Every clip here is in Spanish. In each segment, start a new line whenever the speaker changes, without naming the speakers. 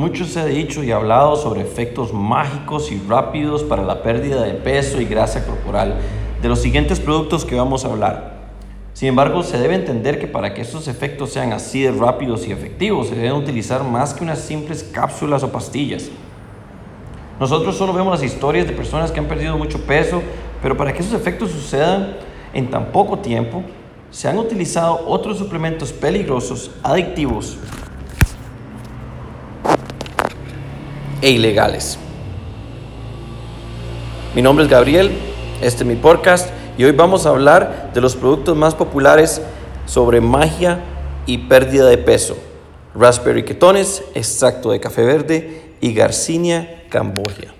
Mucho se ha dicho y hablado sobre efectos mágicos y rápidos para la pérdida de peso y grasa corporal de los siguientes productos que vamos a hablar. Sin embargo, se debe entender que para que estos efectos sean así de rápidos y efectivos, se deben utilizar más que unas simples cápsulas o pastillas. Nosotros solo vemos las historias de personas que han perdido mucho peso, pero para que esos efectos sucedan en tan poco tiempo, se han utilizado otros suplementos peligrosos, adictivos e ilegales. Mi nombre es Gabriel, este es mi podcast y hoy vamos a hablar de los productos más populares sobre magia y pérdida de peso. Raspberry ketones, extracto de café verde y Garcinia cambogia.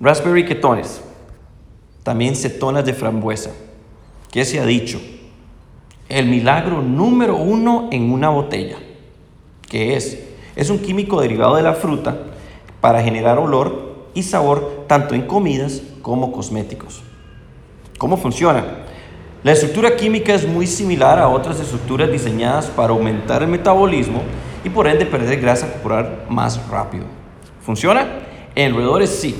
Raspberry ketones, también cetonas de frambuesa. ¿Qué se ha dicho? El milagro número uno en una botella. ¿Qué es? Es un químico derivado de la fruta para generar olor y sabor tanto en comidas como cosméticos. ¿Cómo funciona? La estructura química es muy similar a otras estructuras diseñadas para aumentar el metabolismo y por ende perder grasa corporal más rápido. ¿Funciona? En roedores sí,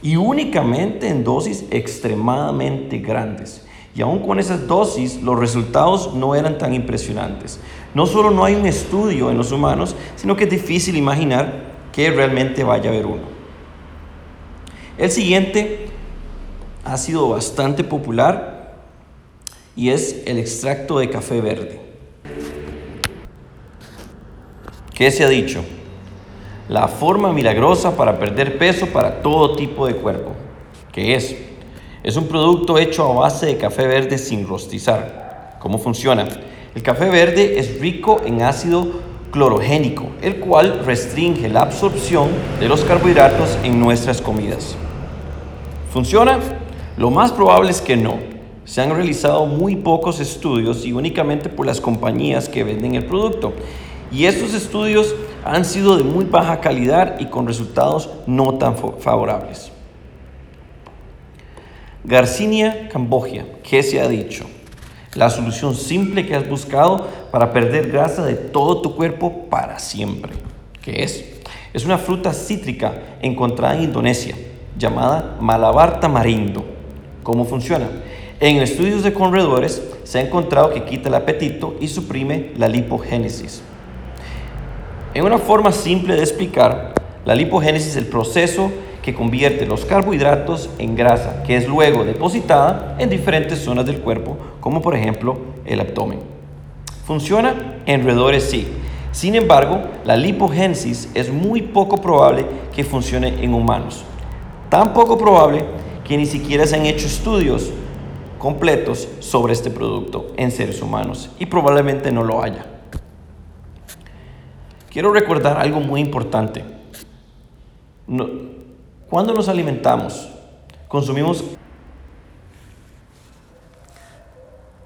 y únicamente en dosis extremadamente grandes. Y aún con esas dosis, los resultados no eran tan impresionantes. No solo no hay un estudio en los humanos, sino que es difícil imaginar que realmente vaya a haber uno. El siguiente ha sido bastante popular y es el extracto de café verde. ¿Qué se ha dicho? La forma milagrosa para perder peso para todo tipo de cuerpo. ¿Qué es? Es un producto hecho a base de café verde sin rostizar. ¿Cómo funciona? El café verde es rico en ácido clorogénico, el cual restringe la absorción de los carbohidratos en nuestras comidas. ¿Funciona? Lo más probable es que no. Se han realizado muy pocos estudios y únicamente por las compañías que venden el producto. Y estos estudios han sido de muy baja calidad y con resultados no tan favorables. Garcinia cambogia, ¿qué se ha dicho? La solución simple que has buscado para perder grasa de todo tu cuerpo para siempre. ¿Qué es? Es una fruta cítrica encontrada en Indonesia llamada malabar tamarindo. ¿Cómo funciona? En estudios de corredores se ha encontrado que quita el apetito y suprime la lipogénesis. En una forma simple de explicar, la lipogénesis es el proceso que convierte los carbohidratos en grasa, que es luego depositada en diferentes zonas del cuerpo, como por ejemplo el abdomen. ¿Funciona? En roedores sí. Sin embargo, la lipogénesis es muy poco probable que funcione en humanos. Tan poco probable que ni siquiera se han hecho estudios completos sobre este producto en seres humanos y probablemente no lo haya. Quiero recordar algo muy importante. No, cuando nos alimentamos, consumimos...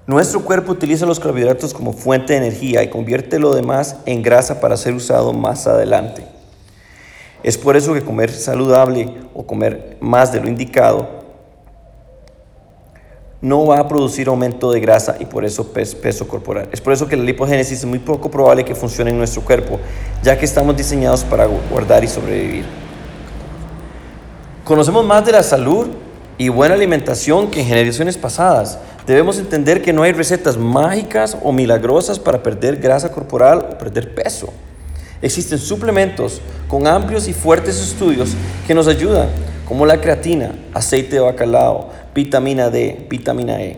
Nuestro cuerpo utiliza los carbohidratos como fuente de energía y convierte lo demás en grasa para ser usado más adelante. Es por eso que comer saludable o comer más de lo indicado no va a producir aumento de grasa y por eso peso corporal. Es por eso que la lipogénesis es muy poco probable que funcione en nuestro cuerpo, ya que estamos diseñados para guardar y sobrevivir. Conocemos más de la salud y buena alimentación que en generaciones pasadas. Debemos entender que no hay recetas mágicas o milagrosas para perder grasa corporal o perder peso. Existen suplementos con amplios y fuertes estudios que nos ayudan, como la creatina, aceite de bacalao, vitamina D, vitamina E.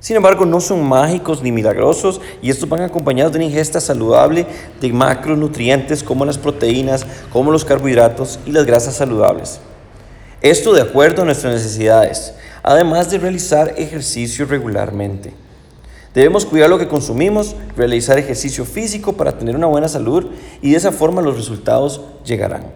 Sin embargo, no son mágicos ni milagrosos y estos van acompañados de una ingesta saludable de macronutrientes como las proteínas, como los carbohidratos y las grasas saludables. Esto de acuerdo a nuestras necesidades, además de realizar ejercicio regularmente. Debemos cuidar lo que consumimos, realizar ejercicio físico para tener una buena salud y de esa forma los resultados llegarán.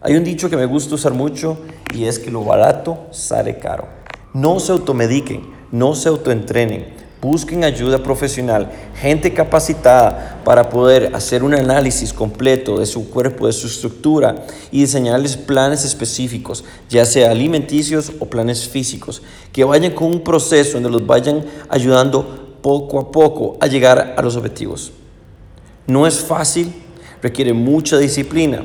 Hay un dicho que me gusta usar mucho y es que lo barato sale caro. No se automediquen, no se autoentrenen, Busquen ayuda profesional, gente capacitada para poder hacer un análisis completo de su cuerpo, de su estructura y diseñarles planes específicos, ya sea alimenticios o planes físicos, que vayan con un proceso donde los vayan ayudando poco a poco a llegar a los objetivos. No es fácil, requiere mucha disciplina,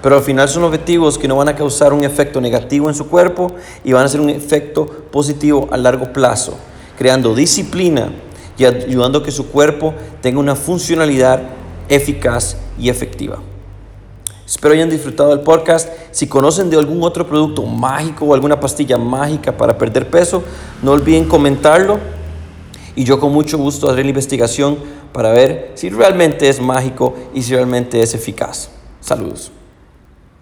pero al final son objetivos que no van a causar un efecto negativo en su cuerpo y van a ser un efecto positivo a largo plazo, creando disciplina y ayudando a que su cuerpo tenga una funcionalidad eficaz y efectiva. Espero hayan disfrutado del podcast. Si conocen de algún otro producto mágico o alguna pastilla mágica para perder peso, no olviden comentarlo y yo con mucho gusto haré la investigación para ver si realmente es mágico y si realmente es eficaz. Saludos.